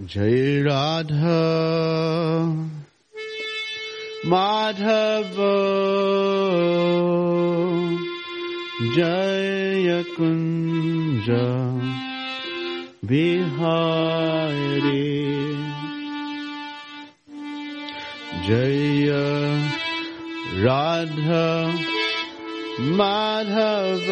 जय राधा माधव जय कुञ्ज बिहारी जय राधा माधव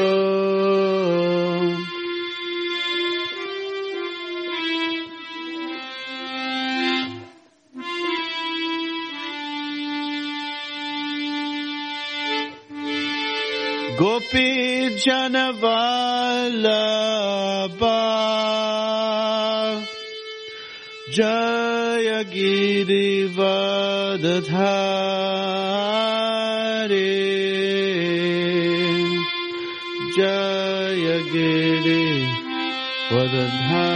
गोपी जनवल्लभा जय गिरिवदधारे जय Giri वदधारे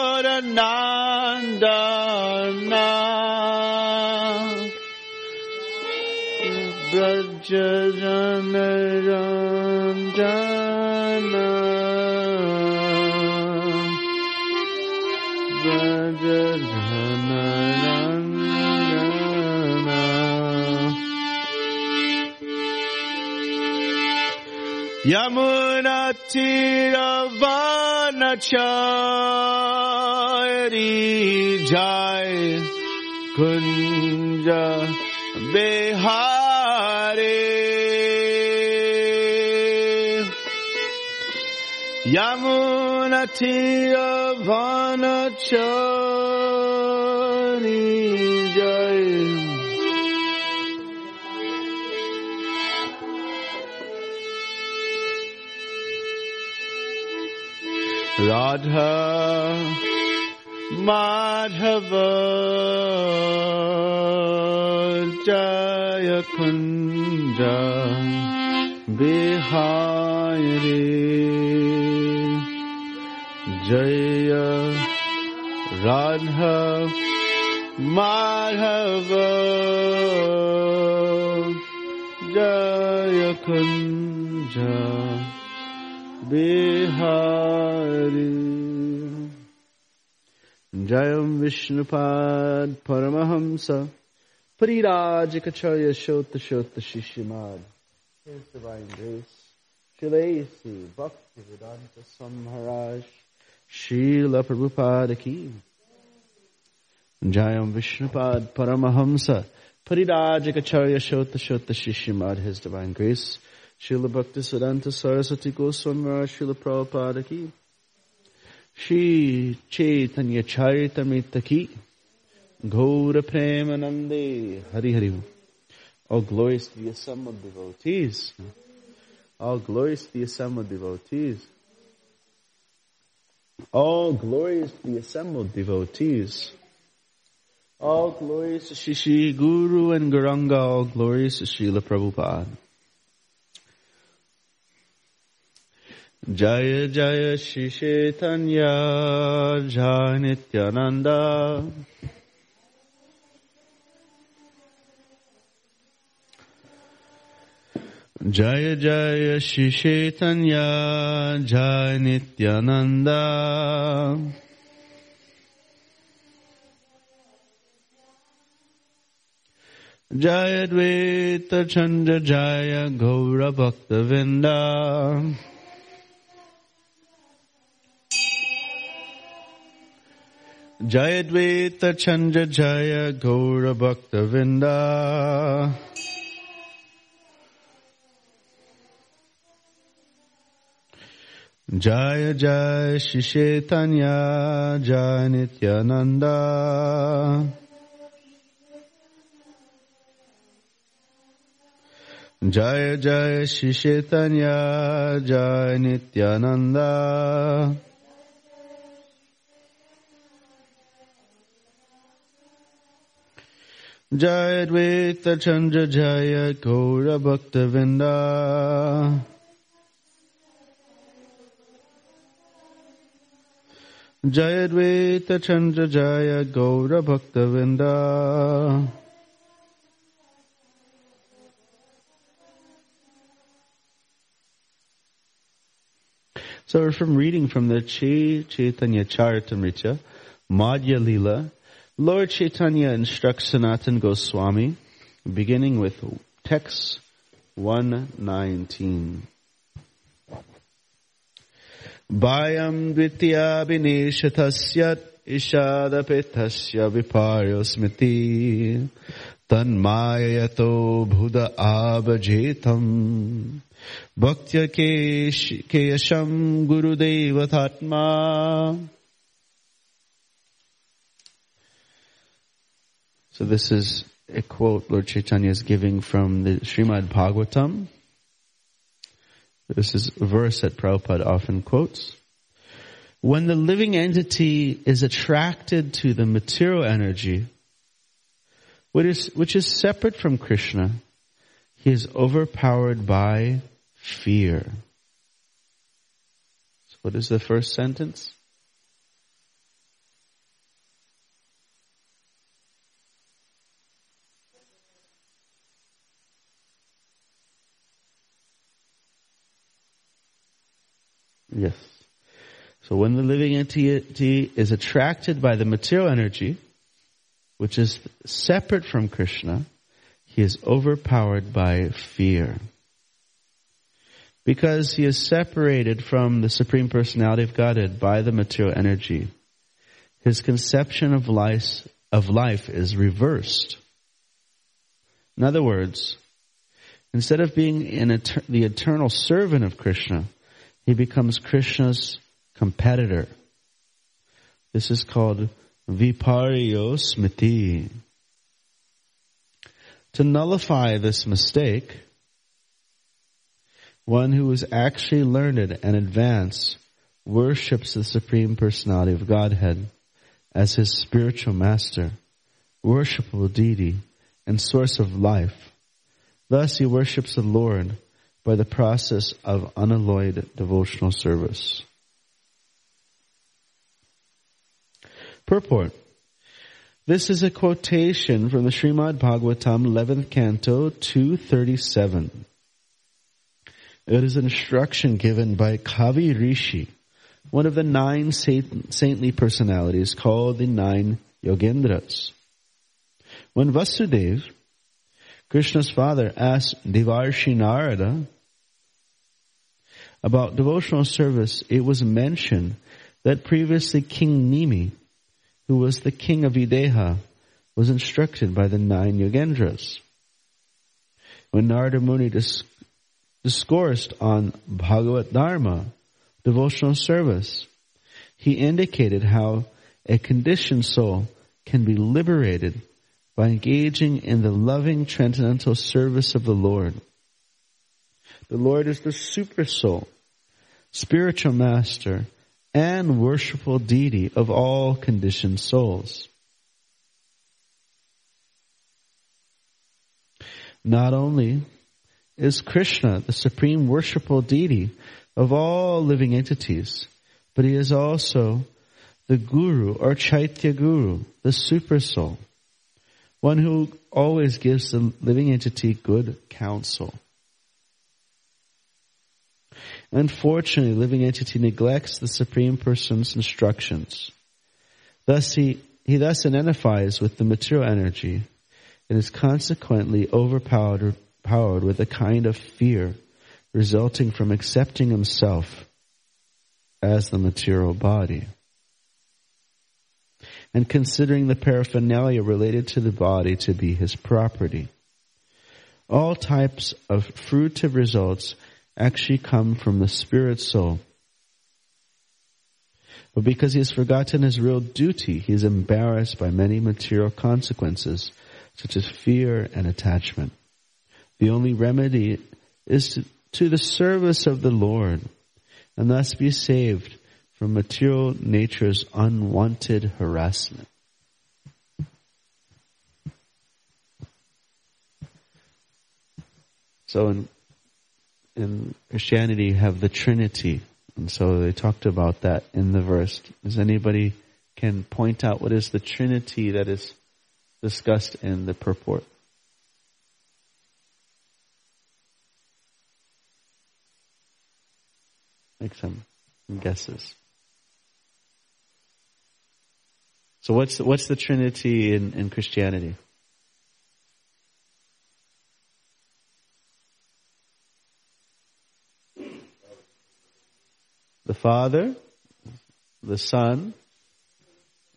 Sharanandana Brajaranandana Yamuna Tiravana Chara यमुनतिरवनचारी जाय कुञ्ज बिहारे यमुनतिरवनचारी जय राधा माधव जय कुञ्ज बिहारी जय राधा माधव जय कुञ्ज बिहारी जयं Vishnupad Paramhans परिराज कचय शोत शोत शिष्यमाद His divine grace, Shilasi Bhakti Vedanta Samharaj, Srila Prabhupada ki. Jayam Vishnupad Paramahamsa, Parirajikacharya Shota Shota Shishimad, His Divine Grace, Srila Bhakti Siddhanta Saraswati Goswami Srila Prabhupada ki. Shri Chaitanya Charitamrita ki. Gaura Premanande Hari Hari. All glories to the assembled devotees. All glories to the assembled devotees. All glories to the assembled devotees. All glories to Shri Guru and Gauranga. All glories to Srila Prabhupada. Jaya Jaya Shri Chaitanya Jaya Nityananda. Jaya Jaya Shri Chaitanya Jaya Nityananda. Jaya Dvaita Chandra Jaya Gaura Bhakta Jayadvaita Chandra Jaya Gaura Bhakta Vinda. Jaya Jaya Shri Chaitanya Jaya Nityananda. Jaya Jaya Shri Chaitanya Jaya Nityananda. Jaya Dvaita Chandra Jaya Gaura Bhakta Vinda. Jaya Dvaita Chandra Jaya Gaura Bhakta Vinda. So we're from reading from the Chaitanya Charitamrita, Madhya Lila, Lord Chaitanya instructs Sanatan Goswami, beginning with text 119. Bayam dvitya binishatasyat ishadapitasya viparyosmiti तन्मायतो भुद आबजेतम् भक्त्यकेश केशम् गुरुदेवतात्मा So this is a quote Lord Chaitanya is giving from the Srimad Bhagavatam. This is a verse that Prabhupada often quotes. When the living entity is attracted to the material energy, which is, which is separate from Krishna, he is overpowered by fear. So what is the first sentence? Yes. So when the living entity is attracted by the material energy, which is separate from Krishna, he is overpowered by fear. Because he is separated from the Supreme Personality of Godhead by the material energy, his conception of life, of life is reversed. In other words, instead of being etern- the eternal servant of Krishna, he becomes Krishna's competitor. This is called Viparyo Smriti. To nullify this mistake, one who is actually learned and advanced worships the Supreme Personality of Godhead as his spiritual master, worshipable deity, and source of life. Thus he worships the Lord by the process of unalloyed devotional service. Purport. This is a quotation from the Srimad Bhagavatam 11th canto 237. It is an instruction given by Kavi Rishi, one of the nine saintly personalities called the nine Yogendras. When Vasudev, Krishna's father asked Devarshi Narada about devotional service. It was mentioned that previously King Nimi, who was the king of Videha, was instructed by the nine Yogendras. When Narada Muni dis- discoursed on Bhagavat Dharma, devotional service, he indicated how a conditioned soul can be liberated by engaging in the loving transcendental service of the Lord. The Lord is the super soul, spiritual master, and worshipful deity of all conditioned souls. Not only is Krishna the supreme worshipful deity of all living entities, but he is also the guru or chaitya guru, the super soul one who always gives the living entity good counsel. Unfortunately, living entity neglects the Supreme Person's instructions. Thus, he, he thus identifies with the material energy and is consequently overpowered powered with a kind of fear resulting from accepting himself as the material body. And considering the paraphernalia related to the body to be his property. All types of fruitive results actually come from the spirit soul. But because he has forgotten his real duty, he is embarrassed by many material consequences, such as fear and attachment. The only remedy is to, to the service of the Lord, and thus be saved from material nature's unwanted harassment. So in, in Christianity you have the Trinity. And so they talked about that in the verse. Does anybody can point out what is the Trinity that is discussed in the purport? Make some guesses. So what's what's the Trinity in, in Christianity? The Father, the Son,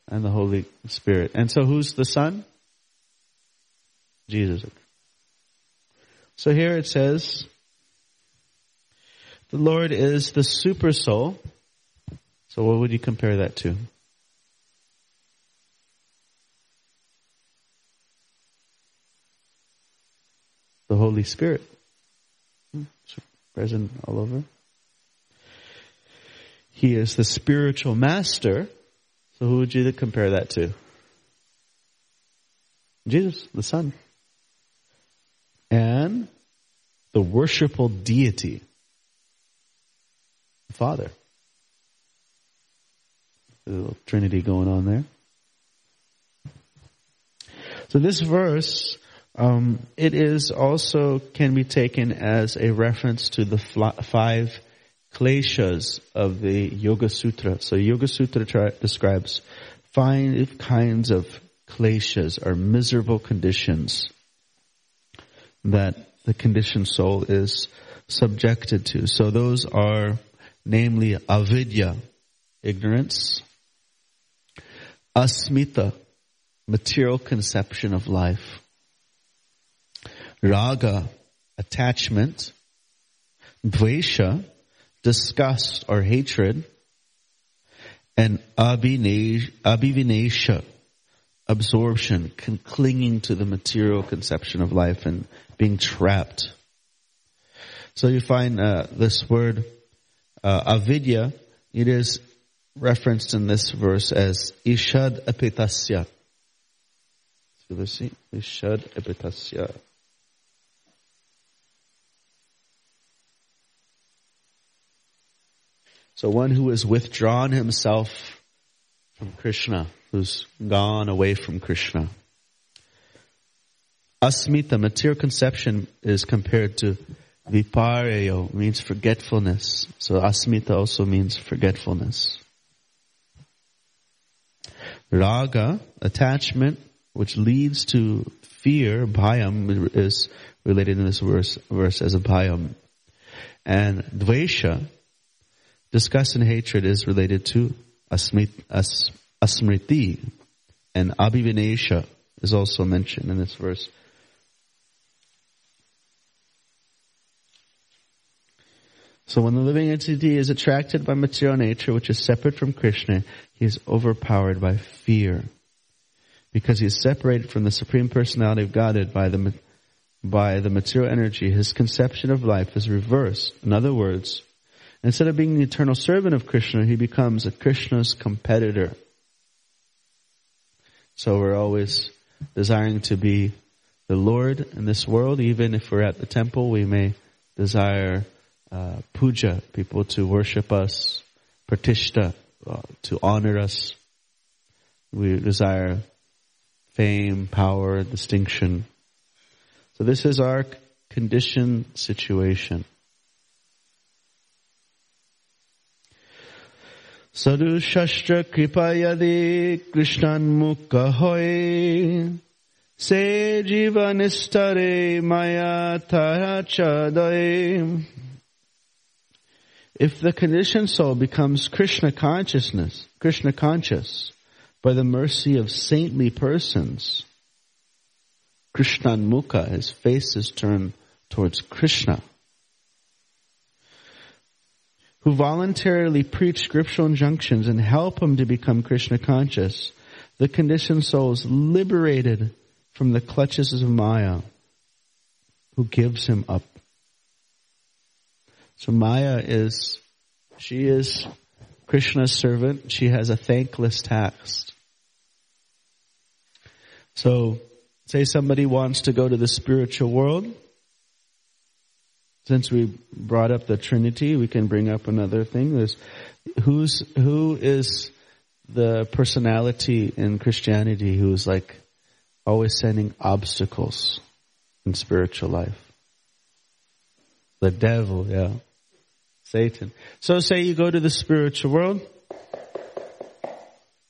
and the Holy Spirit. And so who's the Son? Jesus. So here it says, the Lord is the super soul. So what would you compare that to? The Holy Spirit. Present all over. He is the spiritual master. So who would you compare that to? Jesus, the Son. And the worshipful deity, the Father. A little Trinity going on there. So this verse um, it is also can be taken as a reference to the five kleshas of the Yoga Sutra. So Yoga Sutra tra- describes five kinds of kleshas or miserable conditions that the conditioned soul is subjected to. So those are namely avidya, ignorance, asmita, material conception of life, raga, attachment, dvesha, disgust or hatred, and abhinivesha, absorption, clinging to the material conception of life and being trapped. So you find uh, this word uh, avidya, it is referenced in this verse as ishad apitasya. So let's see, ishad apitasya. So one who has withdrawn himself from Krishna, who's gone away from Krishna. Asmita, material conception, is compared to vipareyo, means forgetfulness. So asmita also means forgetfulness. Raga, attachment, which leads to fear, bhayam is related in this verse, verse as a bhayam. And dvesha, Disgust and hatred is related to asmriti, and abhinivesha is also mentioned in this verse. So when the living entity is attracted by material nature, which is separate from Krishna, he is overpowered by fear. Because he is separated from the Supreme Personality of Godhead by the, by the material energy, his conception of life is reversed. In other words, Instead of being the eternal servant of Krishna, he becomes a Krishna's competitor. So we're always desiring to be the Lord in this world. Even if we're at the temple, we may desire uh, puja, people to worship us, pratishta, uh, to honor us. We desire fame, power, distinction. So this is our conditioned situation. Kripa Yadi Krishnanmukha Hoy Se Jivanistare Maya Tarachadai If the conditioned soul becomes Krishna consciousness, Krishna conscious, by the mercy of saintly persons. Krishnan Mukha, his face is turned towards Krishna. Who voluntarily preach scriptural injunctions and help him to become Krishna conscious. The conditioned souls liberated from the clutches of Maya, who gives him up. So Maya is, she is Krishna's servant. She has a thankless task. So, say somebody wants to go to the spiritual world. Since we brought up the Trinity, we can bring up another thing. There's who's who is the personality in Christianity who is like always sending obstacles in spiritual life. The devil, yeah. Satan. So say you go to the spiritual world,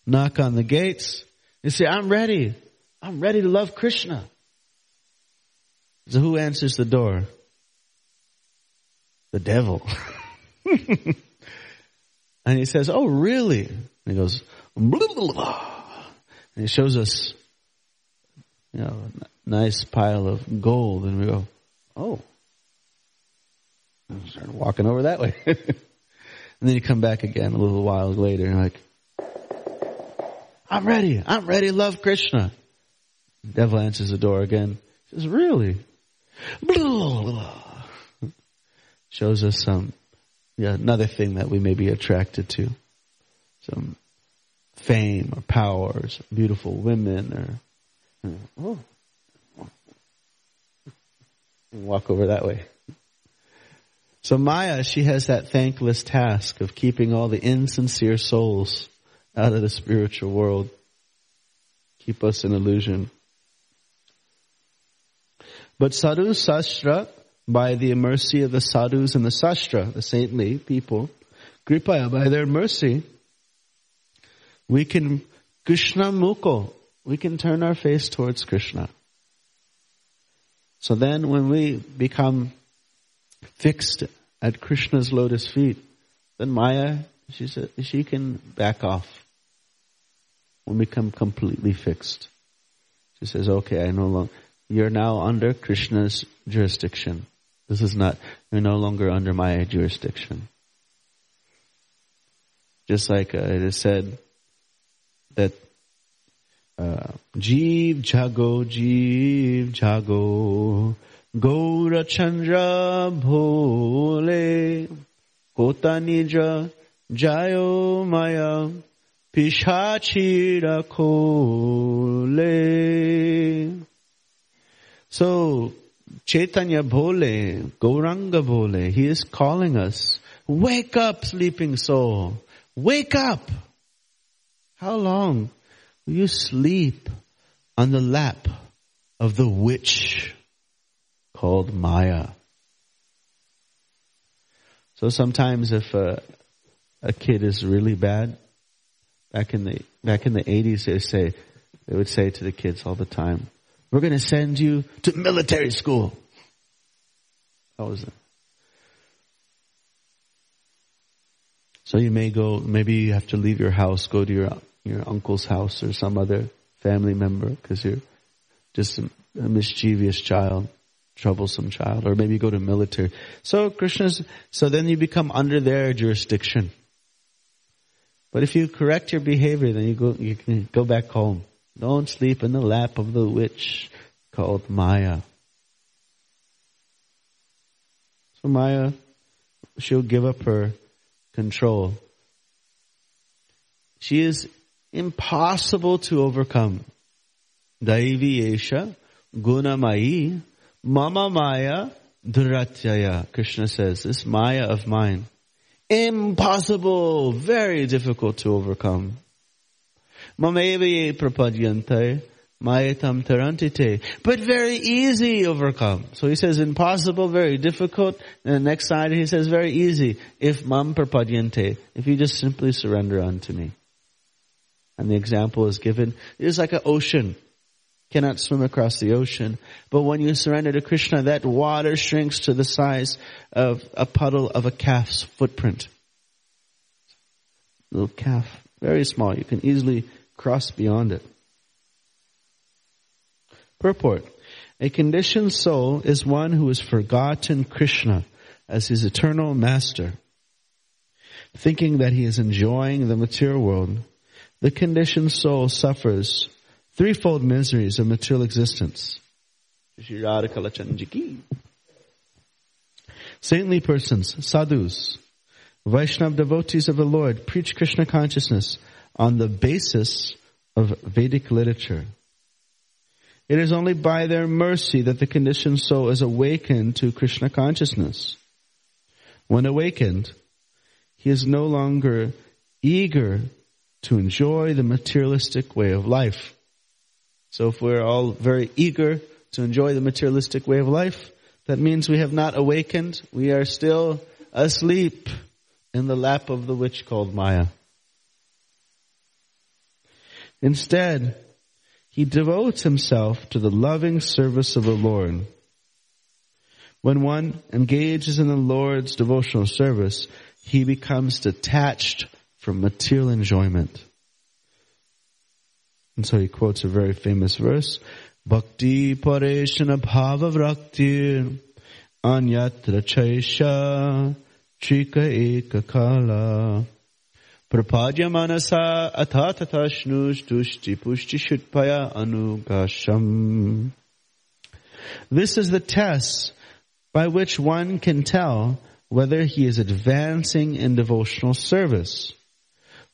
knock on the gates, you say, I'm ready. I'm ready to love Krishna. So who answers the door? The devil. and he says, oh really? And he goes, blah, blah, blah. and he shows us, you know, a nice pile of gold and we go, oh. And start walking over that way. and then you come back again a little while later and like, I'm ready. I'm ready love Krishna. The devil answers the door again. He says, really? Blah, Blah, blah. Shows us some, yeah, another thing that we may be attracted to. Some fame or power or beautiful women or, oh. Walk over that way. So Maya, she has that thankless task of keeping all the insincere souls out of the spiritual world. Keep us in illusion. But sadhu sastra, by the mercy of the sadhus and the sastra, the saintly people, kripaya, by their mercy, we can, Krishna mukho, we can turn our face towards Krishna. So then when we become fixed at Krishna's lotus feet, then Maya, she she can back off. When we become completely fixed. She says, okay, I no longer, you're now under Krishna's jurisdiction. This is not, you're no longer under my jurisdiction. Just like uh, it is said that uh, Jeev Jago, Jeev Jago, Gaura Chandra Bhole, Kota Nija, Jayo Maya, Pishachira Kole. So, Chaitanya Bhole, Gauranga Bhole, he is calling us, wake up sleeping soul, wake up! How long will you sleep on the lap of the witch called Maya? So sometimes if a, a kid is really bad, back in the, back in the 80s they say, they would say to the kids all the time, we're going to send you to military school. How was it? So you may go, maybe you have to leave your house, go to your, your uncle's house or some other family member because you're just a, a mischievous child, troublesome child, or maybe you go to military. So Krishna's, so then you become under their jurisdiction. But if you correct your behavior, then you go, you can go back home. Don't sleep in the lap of the witch called Maya. So Maya, she'll give up her control. She is impossible to overcome. Daivi Esha, Gunamai, Mama Maya, Duratyaya. Krishna says, this Maya of mine, impossible, very difficult to overcome. Mamevi prapadyante, mayatam tarantite. But very easy overcome. So he says impossible, very difficult. And the next side he says very easy. If mam prapadyante, if you just simply surrender unto me. And the example is given, it is like an ocean. Cannot swim across the ocean. But when you surrender to Krishna, that water shrinks to the size of a puddle of a calf's footprint. Little calf, very small. You can easily cross beyond it. Purport. A conditioned soul is one who has forgotten Krishna as his eternal master. Thinking that he is enjoying the material world, the conditioned soul suffers threefold miseries of material existence. Saintly persons, sadhus, Vaishnav devotees of the Lord preach Krishna consciousness on the basis of Vedic literature. It is only by their mercy that the conditioned soul is awakened to Krishna consciousness. When awakened, he is no longer eager to enjoy the materialistic way of life. So if we're all very eager to enjoy the materialistic way of life, that means we have not awakened. We are still asleep in the lap of the witch called Maya. Instead, he devotes himself to the loving service of the Lord. When one engages in the Lord's devotional service, he becomes detached from material enjoyment. And so he quotes a very famous verse, Bhakti pareshana bhava vrakti anyatra chaisha trika eka kala Prapadya manasa atatata shnush tushti pushti shutpaya anugasham. This is the test by which one can tell whether he is advancing in devotional service.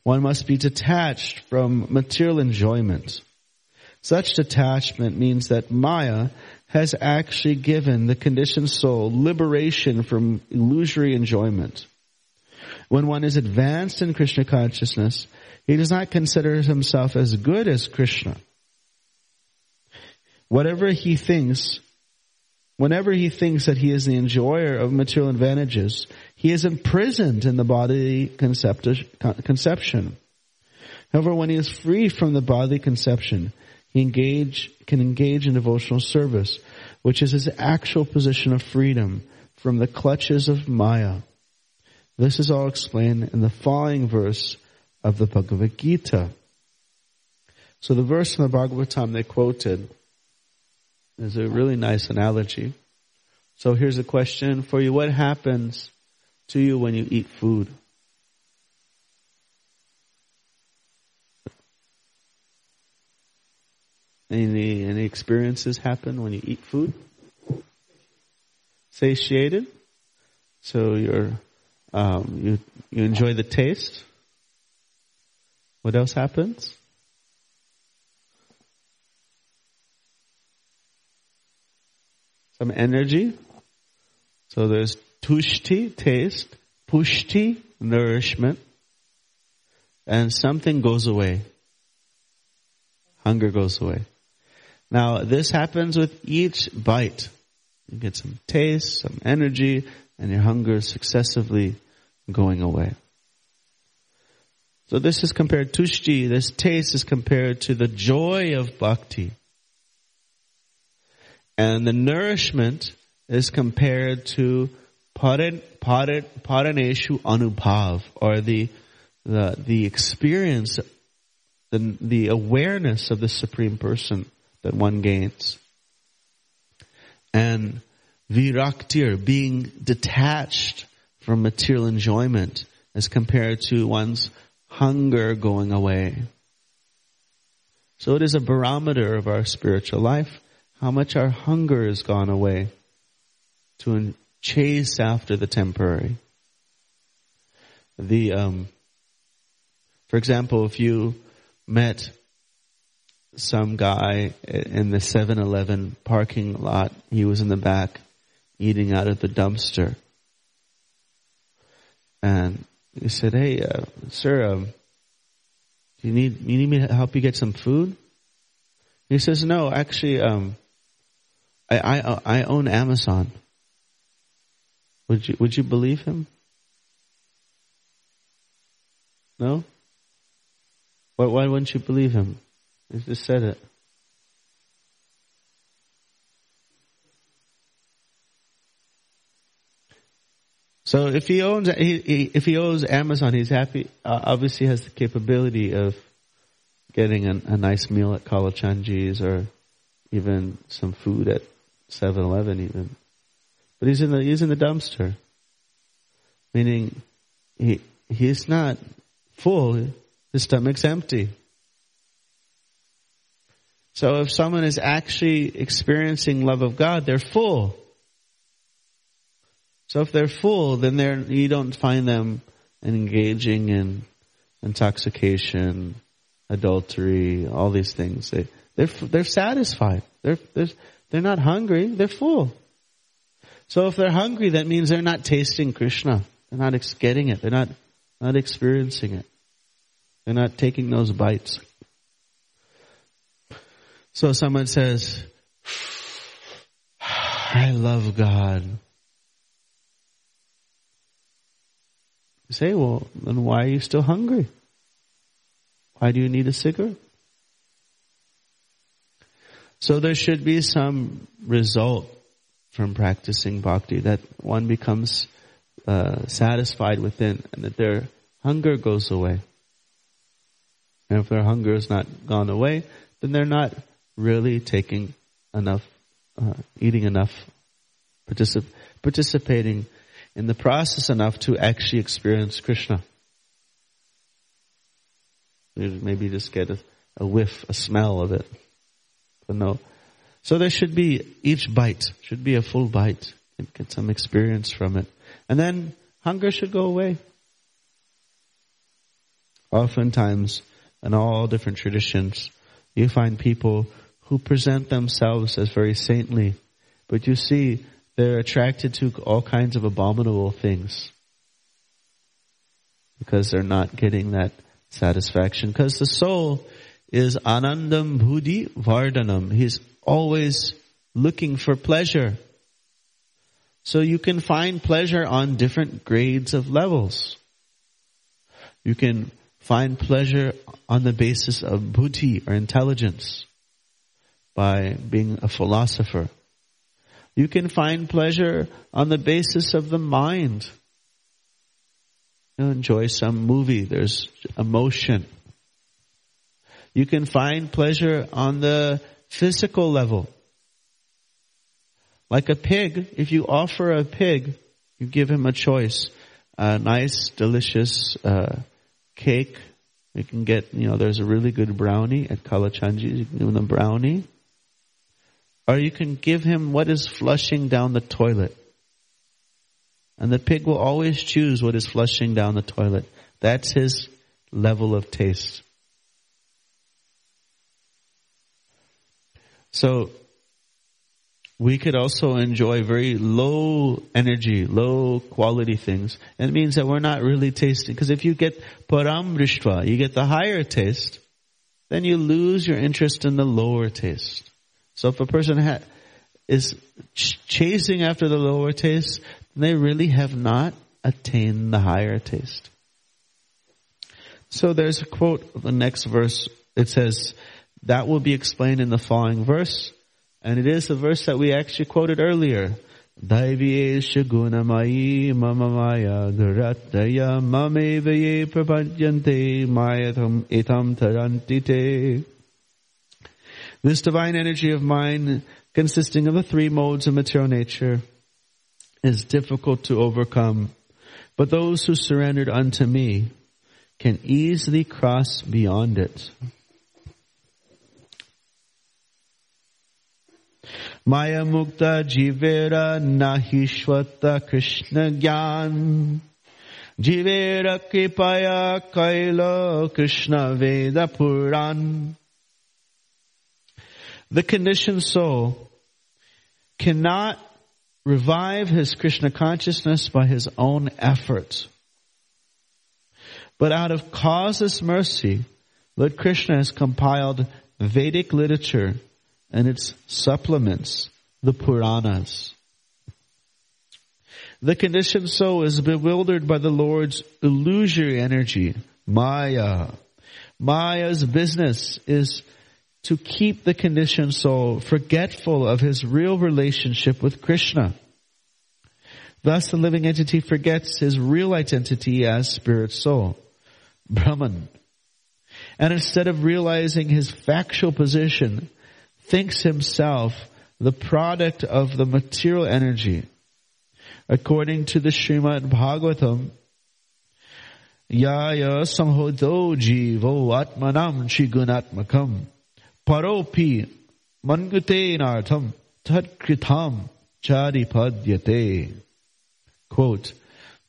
One must be detached from material enjoyment. Such detachment means that Maya has actually given the conditioned soul liberation from illusory enjoyment. When one is advanced in Krishna consciousness, he does not consider himself as good as Krishna. Whatever he thinks, whenever he thinks that he is the enjoyer of material advantages, he is imprisoned in the bodily conception. However, when he is free from the bodily conception, he engage, can engage in devotional service, which is his actual position of freedom from the clutches of Maya. This is all explained in the following verse of the Bhagavad Gita. So the verse in the Bhagavatam they quoted is a really nice analogy. So here's a question for you. What happens to you when you eat food? Any, any experiences happen when you eat food? Satiated? So you're um, you, you enjoy the taste. What else happens? Some energy. So there's tushti, taste, pushti, nourishment, and something goes away. Hunger goes away. Now this happens with each bite. You get some taste, some energy, and your hunger successively going away. So this is compared, tushti, this taste is compared to the joy of bhakti. And the nourishment is compared to paran, paran, paraneshu anubhav, or the, the, the experience, the, the awareness of the Supreme Person that one gains. And viraktir, being detached from material enjoyment as compared to one's hunger going away. So it is a barometer of our spiritual life, how much our hunger has gone away to chase after the temporary. The, um, for example, if you met some guy in the 7-Eleven parking lot, he was in the back eating out of the dumpster. And he said, "Hey, uh, sir, um, do you need you need me to help you get some food?" He says, "No, actually, um, I I I own Amazon." Would you would you believe him? No. Why why wouldn't you believe him? He just said it. So if he owns, if he owns Amazon, he's happy. Uh, obviously, has the capability of getting a, a nice meal at Kalachandji's or even some food at 7-Eleven even. But he's in the, he's in the dumpster. Meaning, he, he's not full, his stomach's empty. So if someone is actually experiencing love of God, they're full. So if they're full, then they're, you don't find them engaging in intoxication, adultery, all these things. They, they're, they're satisfied. They're, they're, they're not hungry. They're full. So if they're hungry, that means they're not tasting Krishna. They're not getting it. They're not, not experiencing it. They're not taking those bites. So someone says, I love God. You say, well, then why are you still hungry? Why do you need a cigarette? So there should be some result from practicing bhakti that one becomes uh, satisfied within and that their hunger goes away. And if their hunger is not gone away, then they're not really taking enough, uh, eating enough, particip- participating in the process enough to actually experience Krishna. Maybe just get a, a whiff, a smell of it. But no. So there should be, each bite should be a full bite. and Get some experience from it. And then hunger should go away. Oftentimes, in all different traditions, you find people who present themselves as very saintly, but you see they're attracted to all kinds of abominable things because they're not getting that satisfaction. Because the soul is anandam bhudi vardanam. He's always looking for pleasure. So you can find pleasure on different grades of levels. You can find pleasure on the basis of buddhi or intelligence by being a philosopher. You can find pleasure on the basis of the mind. You enjoy some movie, there's emotion. You can find pleasure on the physical level. Like a pig, if you offer a pig, you give him a choice. A nice, delicious uh, cake. You can get, you know, there's a really good brownie at Kalachandji. You can him a brownie. Or you can give him what is flushing down the toilet. And the pig will always choose what is flushing down the toilet. That's his level of taste. So, we could also enjoy very low energy, low quality things. It means that we're not really tasting. Because if you get paramdrishtva, you get the higher taste, then you lose your interest in the lower taste. So if a person ha- is ch- chasing after the lower taste, they really have not attained the higher taste. So there's a quote of the next verse. It says, that will be explained in the following verse. And it is the verse that we actually quoted earlier. Daiviyesha gunamayi mama maya garataya mamevaye prapadyante mayatam itam tarantite. This divine energy of mine, consisting of the three modes of material nature, is difficult to overcome. But those who surrendered unto me can easily cross beyond it. Maya Mukta Jivera Nahishwata Krishna Gyan Jivera Kripaya Kaila Krishna Veda Puran the conditioned soul cannot revive his Krishna consciousness by his own efforts. But out of causeless mercy, Lord Krishna has compiled Vedic literature and its supplements, the Puranas. The conditioned soul is bewildered by the Lord's illusory energy, Maya. Maya's business is to keep the conditioned soul forgetful of his real relationship with Krishna. Thus the living entity forgets his real identity as spirit soul, Brahman. and instead of realizing his factual position, thinks himself the product of the material energy. According to the Srimad Bhagavatam, Yaya samhodo jivo atmanam chigunatmakam paropi mangutenartham tatkritam charipadyate. Quote,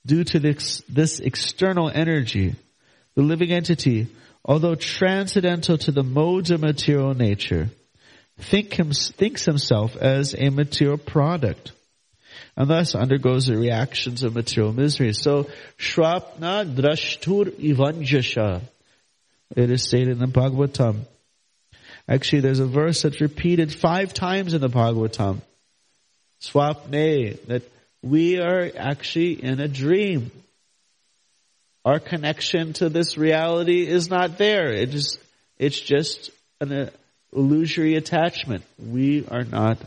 due to this, this external energy, the living entity, although transcendental to the modes of material nature, think him, thinks himself as a material product and thus undergoes the reactions of material misery. So, Shrapna Drashtur Ivanjasha. It is stated in the Bhagavatam. Actually, there's a verse that's repeated five times in the Bhagavatam. Swapne, that we are actually in a dream. Our connection to this reality is not there. It is, it's just an illusory attachment. We are not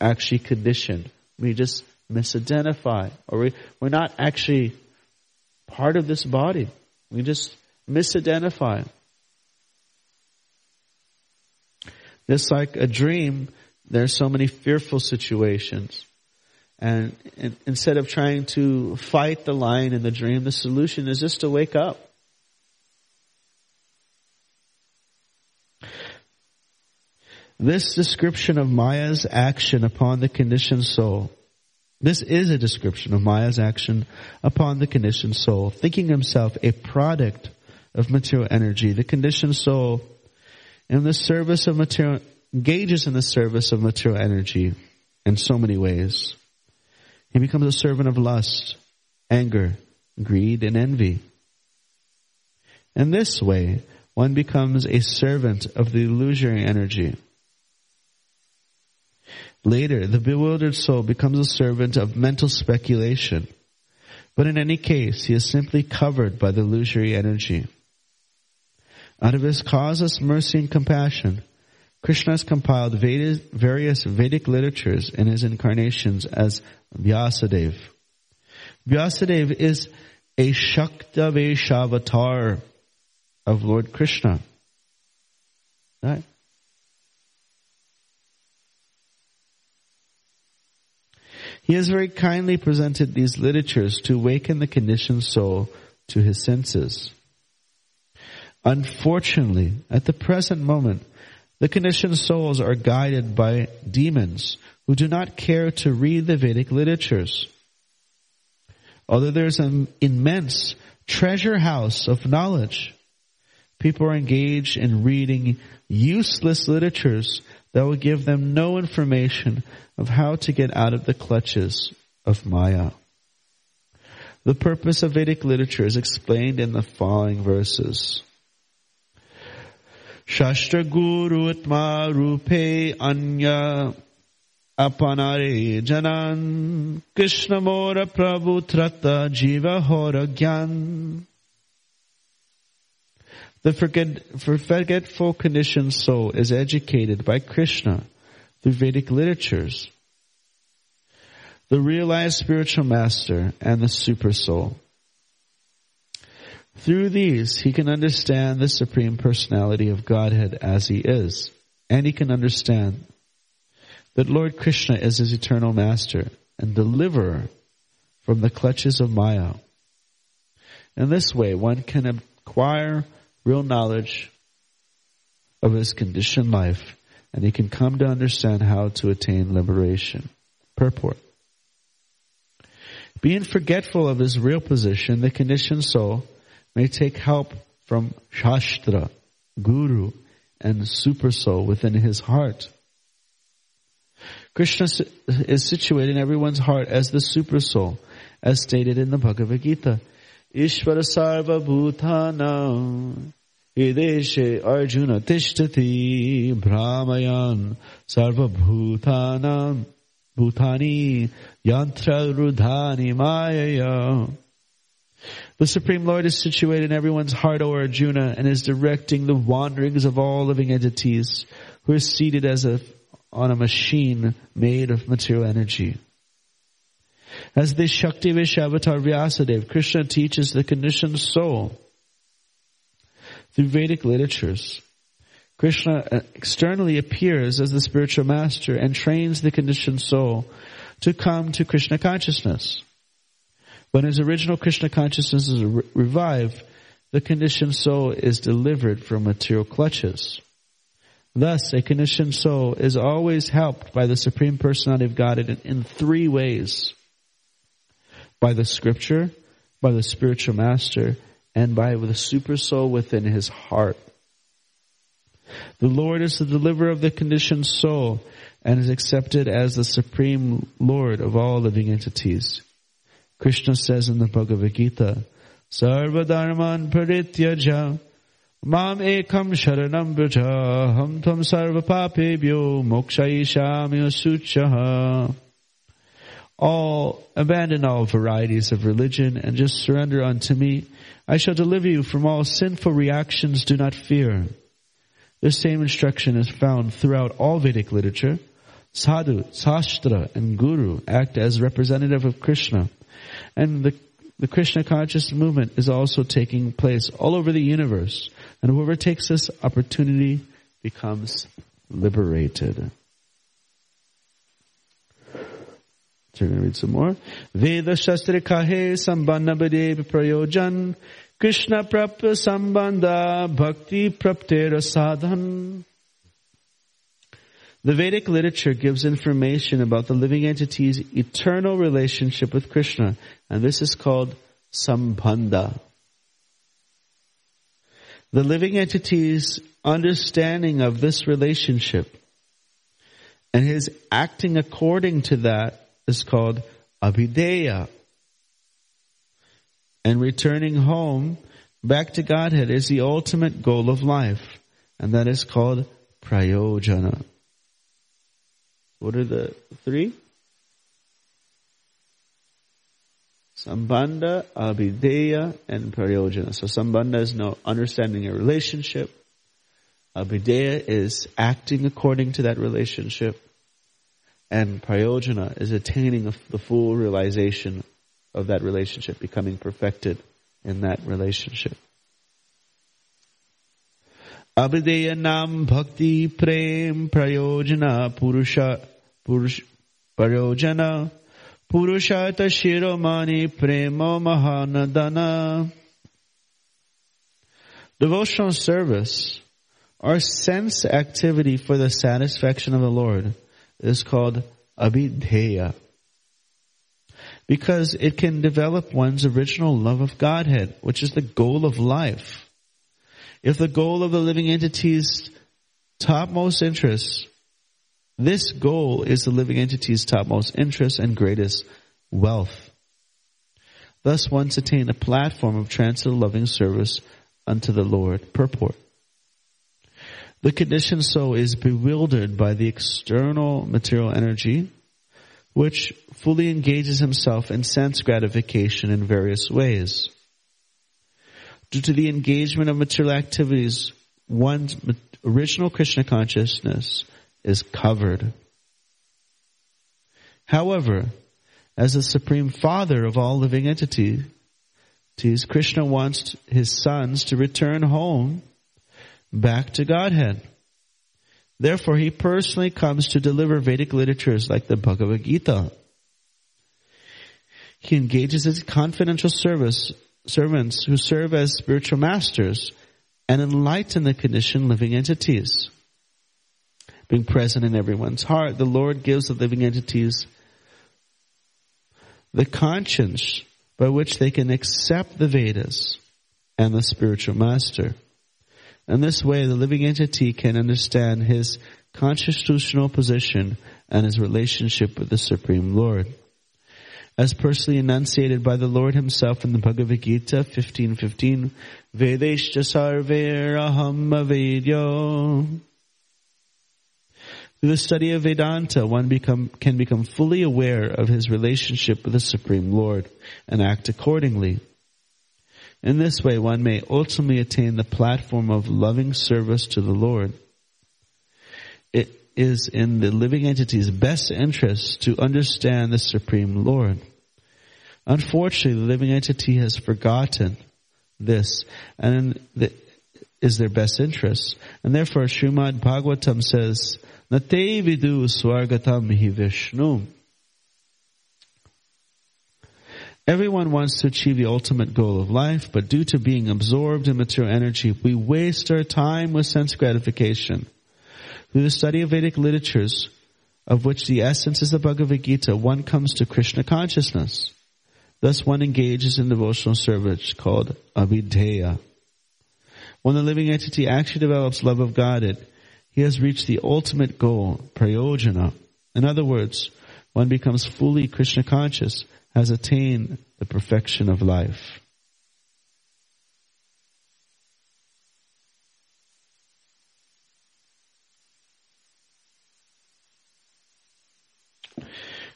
actually conditioned. We just misidentify, or we, we're not actually part of this body. We just misidentify. Just like a dream, there's so many fearful situations. And, and, instead of trying to fight the lion in the dream, the solution is just to wake up. This description of Maya's action upon the conditioned soul, this is a description of Maya's action upon the conditioned soul, thinking himself a product of material energy. The conditioned soul in the service of material, engages in the service of material energy in so many ways. He becomes a servant of lust, anger, greed, and envy. In this way, one becomes a servant of the illusory energy. Later, the bewildered soul becomes a servant of mental speculation. But in any case, he is simply covered by the illusory energy. Out of his causeless mercy and compassion, Krishna has compiled various Vedic literatures in his incarnations as Vyasadeva. Vyasadeva is a Shaktaveshavatar of Lord Krishna. Right? He has very kindly presented these literatures to awaken the conditioned soul to his senses. Unfortunately, at the present moment, the conditioned souls are guided by demons who do not care to read the Vedic literatures. Although there's an immense treasure house of knowledge, people are engaged in reading useless literatures that will give them no information of how to get out of the clutches of Maya. The purpose of Vedic literature is explained in the following verses. Mora Prabhu Trata Jiva Hora Gyan the forgetful conditioned soul is educated by Krishna through Vedic literatures. The realized spiritual master and the super soul. Through these, he can understand the supreme personality of Godhead as he is. And he can understand that Lord Krishna is his eternal master and deliverer from the clutches of Maya. In this way, one can acquire real knowledge of his conditioned life and he can come to understand how to attain liberation. Purport. Being forgetful of his real position, the conditioned soul may take help from Shastra, Guru, and Super Soul within his heart. Krishna is situated in everyone's heart as the Super Soul, as stated in the Bhagavad Gita. Ishvara Sarva Bhutanam Ideshe Arjuna Tishtati Brahmayan Sarva Bhutanam Bhutani Yantra Rudhani maya. The Supreme Lord is situated in everyone's heart, O Arjuna, and is directing the wanderings of all living entities who are seated as if on a machine made of material energy. As the Shakti Avatar Vyasadeva, Krishna teaches the conditioned soul through Vedic literatures. Krishna uh, externally appears as the spiritual master and trains the conditioned soul to come to Krishna consciousness. When his original Krishna consciousness is re- revived, the conditioned soul is delivered from material clutches. Thus, a conditioned soul is always helped by the Supreme Personality of God in, in three ways. By the scripture, by the spiritual master, and by the super soul within his heart. The Lord is the deliverer of the conditioned soul and is accepted as the supreme Lord of all living entities. Krishna says in the Bhagavad Gita, Sarva Dharman Parityaja Mam Ekam Sharanam Braja Ham Tam Sarva Papebhyo Mokshayishami Suchaha all, abandon all varieties of religion and just surrender unto me. I shall deliver you from all sinful reactions. Do not fear. This same instruction is found throughout all Vedic literature. Sadhu, Sastra, and Guru act as representative of Krishna. And the, the Krishna conscious movement is also taking place all over the universe. And whoever takes this opportunity becomes liberated. So we're going to read some more. Veda Shastra Kahe Prayojan Krishna Prapta Sambandha Bhakti Praptera Sadhan. The Vedic literature gives information about the living entity's eternal relationship with Krishna, and this is called Sambandha. The living entity's understanding of this relationship and his acting according to that is called Abhideya. And returning home back to Godhead is the ultimate goal of life. And that is called Prayojana. What are the three? Sambandha, Abhideya, and Prayojana. So Sambandha is no understanding a relationship. Abhideya is acting according to that relationship and prayojana is attaining the full realization of that relationship, becoming perfected in that relationship. Abhideya nam bhakti prem prayojana purusha prayojana purushata shiromani premo mahanadana. Devotional service or sense activity for the satisfaction of the Lord is called abhideya. Because it can develop one's original love of Godhead, which is the goal of life. If the goal of the living entity's topmost interest, this goal is the living entity's topmost interest and greatest wealth. Thus one's attained a platform of transcendental loving service unto the Lord. Purport. The conditioned soul is bewildered by the external material energy, which fully engages himself in sense gratification in various ways. Due to the engagement of material activities, one's original Krishna consciousness is covered. However, as the supreme father of all living entities, Krishna wants his sons to return home back to Godhead. Therefore, he personally comes to deliver Vedic literatures like the Bhagavad Gita. He engages his confidential service, servants who serve as spiritual masters and enlighten the conditioned living entities. Being present in everyone's heart, the Lord gives the living entities the conscience by which they can accept the Vedas and the spiritual master. In this way, the living entity can understand his constitutional position and his relationship with the Supreme Lord. As personally enunciated by the Lord himself in the Bhagavad Gita 15.15, Vedeshcha sarveraham avedyo. Through the study of Vedanta, one become, can become fully aware of his relationship with the Supreme Lord and act accordingly. In this way, one may ultimately attain the platform of loving service to the Lord. It is in the living entity's best interest to understand the Supreme Lord. Unfortunately, the living entity has forgotten this, and the, is their best interest. And therefore Srimad Bhagavatam says, Swargatam. Everyone wants to achieve the ultimate goal of life, but due to being absorbed in material energy, we waste our time with sense gratification. Through the study of Vedic literatures, of which the essence is the Bhagavad Gita, one comes to Krishna consciousness. Thus one engages in devotional service called abhideya. When the living entity actually develops love of God, it, he has reached the ultimate goal, prayojana. In other words, one becomes fully Krishna conscious, has attained the perfection of life.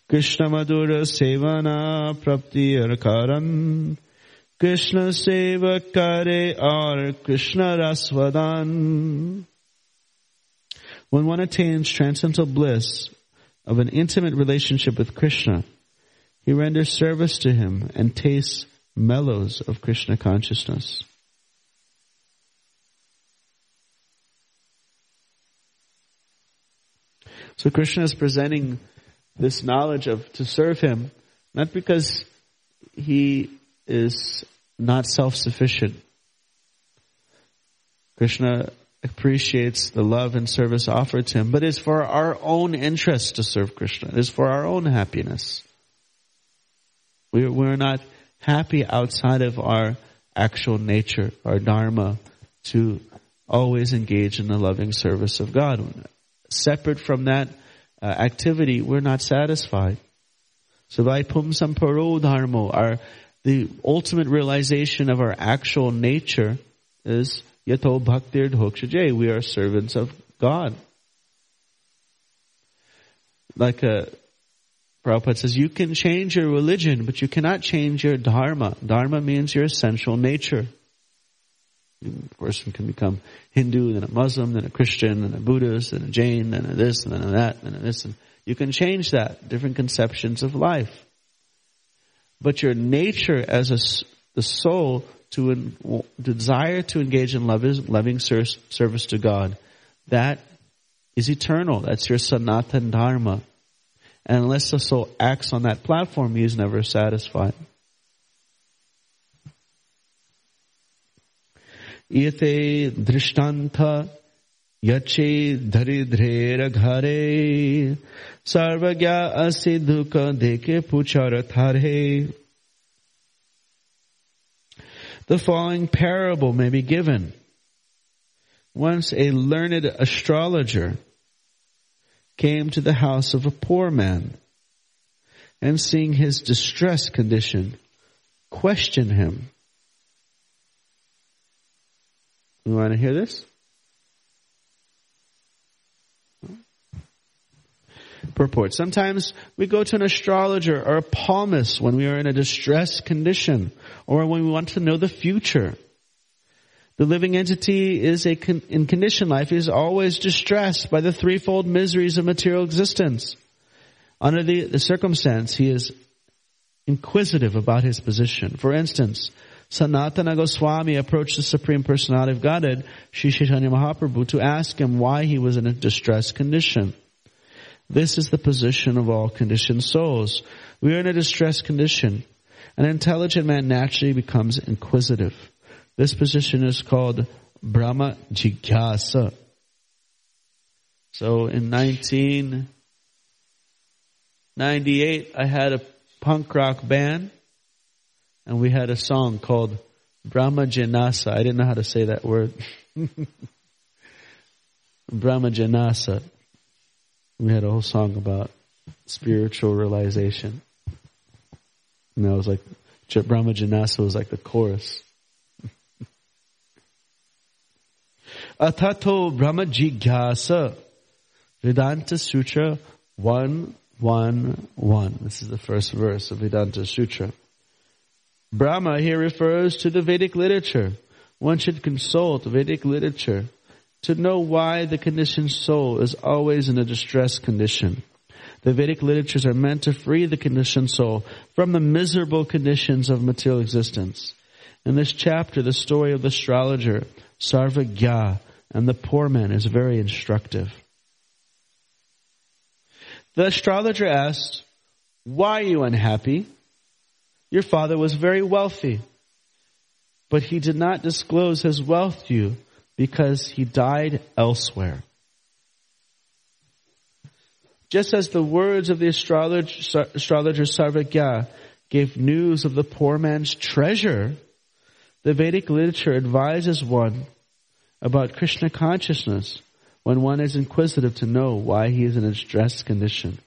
Krishna Madhura Sevana Prapti Arkaran Krishna Seva Kare or Krishna Rasvadan. When one attains transcendental bliss of an intimate relationship with Krishna, he renders service to him and tastes mellows of Krishna consciousness. So Krishna is presenting this knowledge of to serve him, not because he is not self-sufficient. Krishna appreciates the love and service offered to him, but it's for our own interest to serve Krishna. It is for our own happiness. We're, not happy outside of our actual nature, our dharma, to always engage in the loving service of God. Separate from that uh, activity, we're not satisfied. So by pumsam paro dharmo, our the ultimate realization of our actual nature is yato bhaktir dhokshaje. We are servants of God. Like a uh, Prabhupada says, you can change your religion, but you cannot change your dharma. Dharma means your essential nature. A person can become Hindu, then a Muslim, then a Christian, then a Buddhist, then a Jain, then a this, then a that, then a this. And you can change that. Different conceptions of life. But your nature as a, the soul to desire to engage in loving service to God, that is eternal. That's your sanatan dharma. And unless the soul acts on that platform, he is never satisfied. Ite drishtanta yache dharidhrera ghare sarvagya asi dukha deke pucharathare. The following parable may be given. Once a learned astrologer came to the house of a poor man and seeing his distressed condition, questioned him. You want to hear this? Purport. Sometimes we go to an astrologer or a palmist when we are in a distressed condition or when we want to know the future. The living entity is a con- in conditioned life is always distressed by the threefold miseries of material existence. Under the, the circumstance, he is inquisitive about his position. For instance, Sanatana Goswami approached the Supreme Personality of Godhead, Sri Chaitanya Mahaprabhu, to ask him why he was in a distressed condition. This is the position of all conditioned souls. We are in a distressed condition. An intelligent man naturally becomes inquisitive. This position is called Brahma Jigyasa. So in 1998, I had a punk rock band and we had a song called Brahma Janasa. I didn't know how to say that word. Brahma Janasa. We had a whole song about spiritual realization. And that was like, Brahma Janasa was like the chorus. Atato Brahma Jigyasa. Vedanta Sutra 111. This is the first verse of Vedanta Sutra. Brahma here refers to the Vedic literature. One should consult Vedic literature to know why the conditioned soul is always in a distressed condition. The Vedic literatures are meant to free the conditioned soul from the miserable conditions of material existence. In this chapter, the story of the astrologer Sarvagya, and the poor man is very instructive. The astrologer asked, Why are you unhappy? Your father was very wealthy, but he did not disclose his wealth to you because he died elsewhere. Just as the words of the astrologer, astrologer Sarvagya gave news of the poor man's treasure, the Vedic literature advises one about Krishna consciousness when one is inquisitive to know why he is in a stressed condition.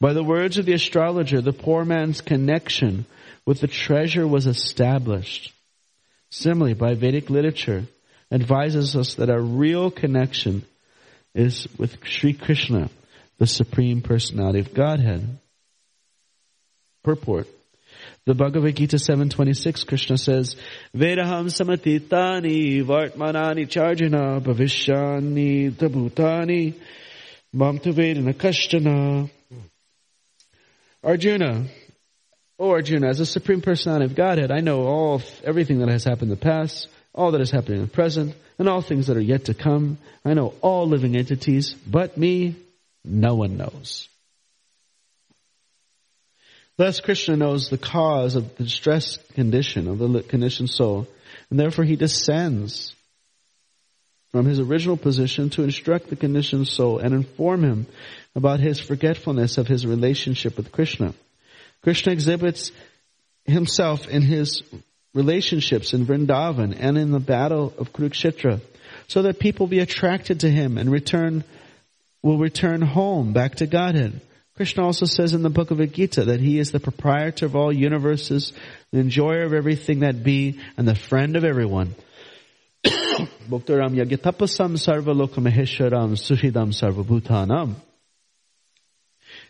By the words of the astrologer, the poor man's connection with the treasure was established. Similarly, by Vedic literature, advises us that our real connection is with Sri Krishna, the Supreme Personality of Godhead. Purport. The Bhagavad Gita 7.26, Krishna says, Vedaham samatitani vartmanani charjana bhavishyani tabhutani mam tu vedana kashtana. Arjuna, oh Arjuna, as a supreme personality of Godhead, I know all, everything that has happened in the past, all that is happening in the present, and all things that are yet to come. I know all living entities, but me, no one knows. Thus, Krishna knows the cause of the distressed condition of the conditioned soul, and therefore he descends from his original position to instruct the conditioned soul and inform him about his forgetfulness of his relationship with Krishna. Krishna exhibits himself in his relationships in Vrindavan and in the battle of Kurukshetra so that people be attracted to him and return, will return home back to Godhead. Krishna also says in the book of Gita that he is the proprietor of all universes, the enjoyer of everything that be, and the friend of everyone. Bhaktaram yagyatapasam sarva lokamahesharam suhidam sarvabhutanam.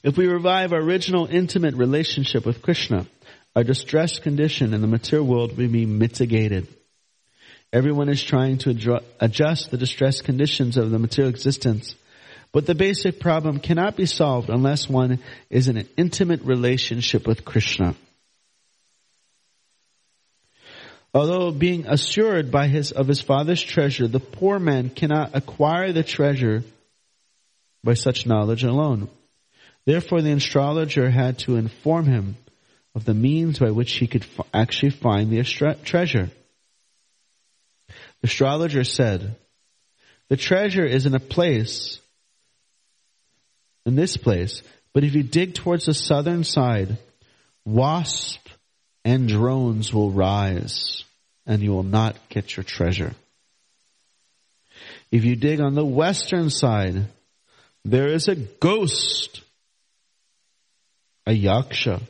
If we revive our original intimate relationship with Krishna, our distressed condition in the material world will be mitigated. Everyone is trying to adjust the distressed conditions of the material existence but the basic problem cannot be solved unless one is in an intimate relationship with Krishna. Although being assured by his, of his father's treasure, the poor man cannot acquire the treasure by such knowledge alone. Therefore the astrologer had to inform him of the means by which he could f- actually find the treasure. The astrologer said, the treasure is in a place in this place. But if you dig towards the southern side, wasp and drones will rise and you will not get your treasure. If you dig on the western side, there is a ghost, a yaksha,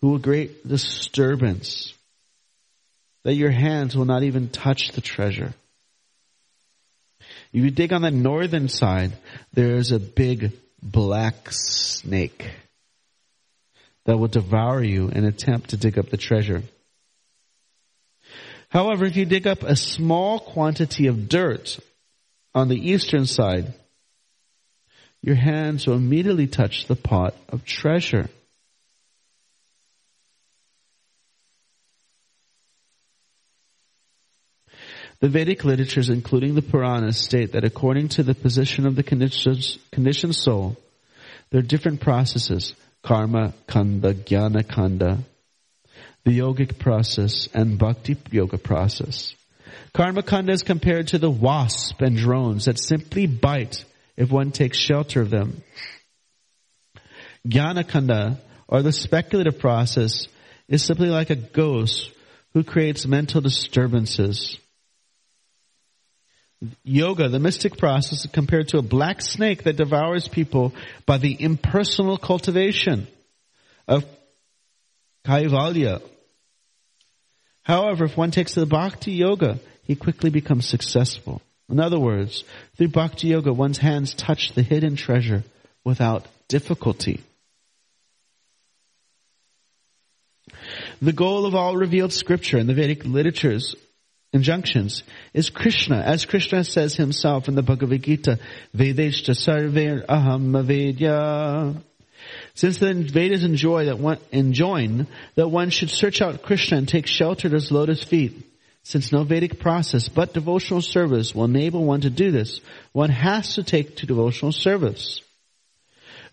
who will create disturbance that your hands will not even touch the treasure. If you dig on the northern side, there is a big black snake that will devour you and attempt to dig up the treasure. However, if you dig up a small quantity of dirt on the eastern side, your hands will immediately touch the pot of treasure. The Vedic literatures, including the Puranas, state that according to the position of the conditioned soul, there are different processes, karma kanda, jnana kanda, the yogic process, and bhakti yoga process. Karma kanda is compared to the wasp and drones that simply bite if one takes shelter of them. Jnana kanda, or the speculative process, is simply like a ghost who creates mental disturbances yoga, the mystic process, is compared to a black snake that devours people by the impersonal cultivation of kaivalya. However, if one takes the bhakti yoga, he quickly becomes successful. In other words, through bhakti yoga, one's hands touch the hidden treasure without difficulty. The goal of all revealed scripture and the Vedic literatures injunctions is Krishna, as Krishna says himself in the Bhagavad Gita, Vedeshta sarver aham avedya. Since the Vedas enjoy that one, enjoin that one should search out Krishna and take shelter at his lotus feet, Since no Vedic process but devotional service will enable one to do this, one has to take to devotional service.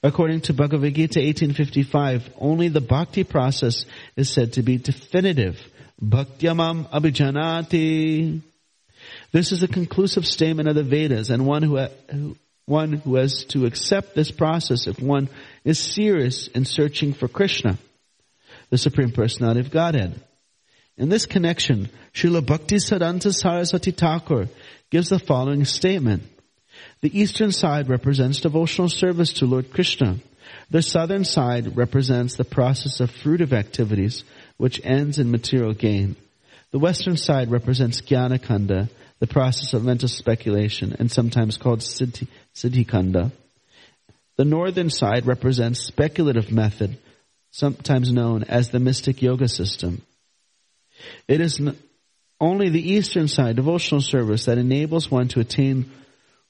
According to Bhagavad Gita 1855, only the bhakti process is said to be definitive. Bhaktyamam abhijanati. This is a conclusive statement of the Vedas and one who, one who has to accept this process if one is serious in searching for Krishna, the Supreme Personality of Godhead. In this connection, Srila Bhakti Siddhanta Saraswati Thakur gives the following statement. The eastern side represents devotional service to Lord Krishna. The southern side represents the process of fruitive activities, which ends in material gain. The western side represents Jnanakanda, the process of mental speculation, and sometimes called Siddhi, Siddhikanda. The northern side represents speculative method, sometimes known as the mystic yoga system. It is only the eastern side, devotional service, that enables one to attain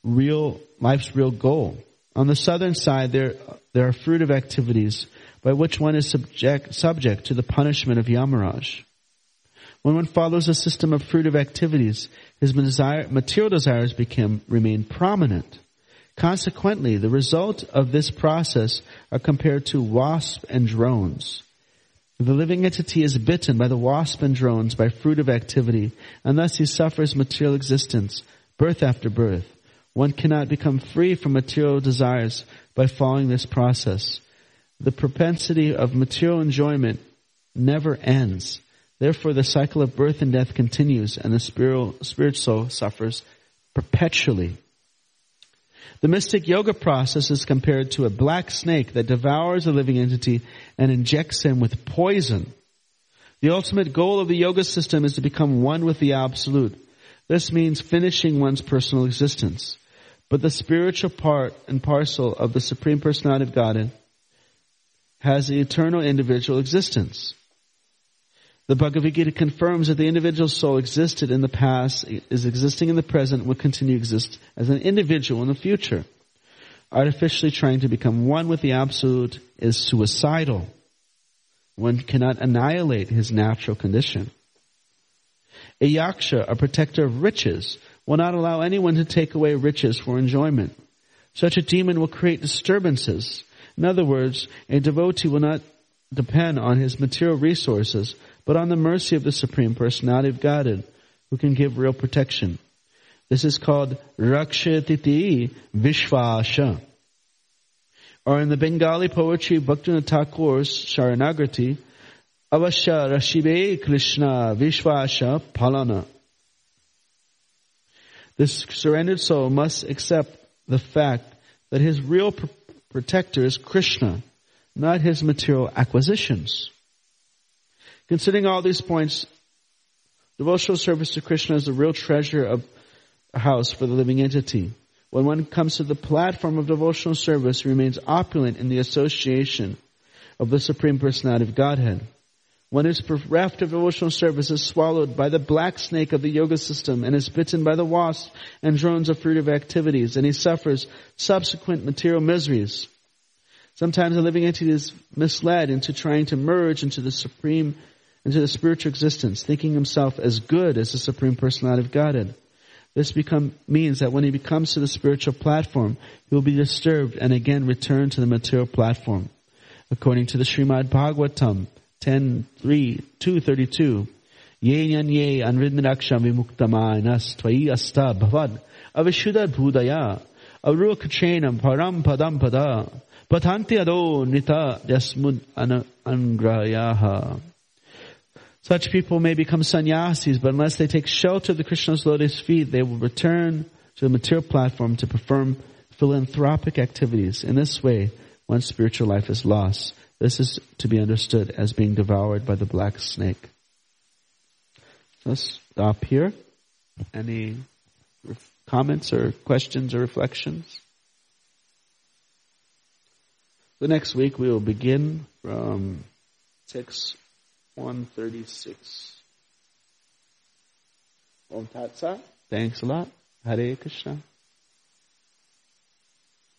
real, life's real goal. On the southern side, there, there are fruitive activities by which one is subject, subject to the punishment of Yamaraj. When one follows a system of fruitive activities, his desire, material desires become, remain prominent. Consequently, the result of this process are compared to wasps and drones. The living entity is bitten by the wasp and drones by fruit of activity, and thus he suffers material existence, birth after birth. One cannot become free from material desires by following this process. The propensity of material enjoyment never ends. Therefore, the cycle of birth and death continues, and the spirit, spirit soul suffers perpetually. The mystic yoga process is compared to a black snake that devours a living entity and injects him with poison. The ultimate goal of the yoga system is to become one with the absolute. This means finishing one's personal existence. But the spiritual part and parcel of the Supreme Personality of Godhead has the eternal individual existence. The Bhagavad Gita confirms that the individual soul existed in the past, is existing in the present, will continue to exist as an individual in the future. Artificially trying to become one with the Absolute is suicidal. One cannot annihilate his natural condition. A yaksha, a protector of riches, will not allow anyone to take away riches for enjoyment. Such a demon will create disturbances. In other words, a devotee will not depend on his material resources, but on the mercy of the Supreme Personality of Godhead, who can give real protection. This is called Rakshatiti Vishvasha. Or in the Bengali poetry, Bhaktivinoda Thakur's Sharanagati, Avasha Rashibe Krishna Vishvasha Palana. This surrendered soul must accept the fact that his real pr- protector is Krishna, not his material acquisitions. Considering all these points, devotional service to Krishna is the real treasure of a house for the living entity. When one comes to the platform of devotional service, remains opulent in the association of the Supreme Personality of Godhead. When his bereft of devotional service is swallowed by the black snake of the yoga system and is bitten by the wasps and drones of fruitive activities, and he suffers subsequent material miseries. Sometimes the living entity is misled into trying to merge into the supreme into the spiritual existence, thinking himself as good as the Supreme Personality of Godhead. This become, means that when he becomes to the spiritual platform, he will be disturbed and again return to the material platform. According to the Srimad Bhagavatam 10, 3, 232, Ye nyan ye anvidmiraksham vimuktamanas tvayi asta bhavad avishuddha bhudaya avrukachenam param padam pada patanti ado nita yasmud angrayaha such people may become sannyasis, but unless they take shelter of the Krishna's lotus feet, they will return to the material platform to perform philanthropic activities. In this way, one's spiritual life is lost. This is to be understood as being devoured by the black snake. Let's stop here. Any comments or questions or reflections? The next week we will begin from 6 136. Om Tat Sat. Thanks a lot. Hare Krishna.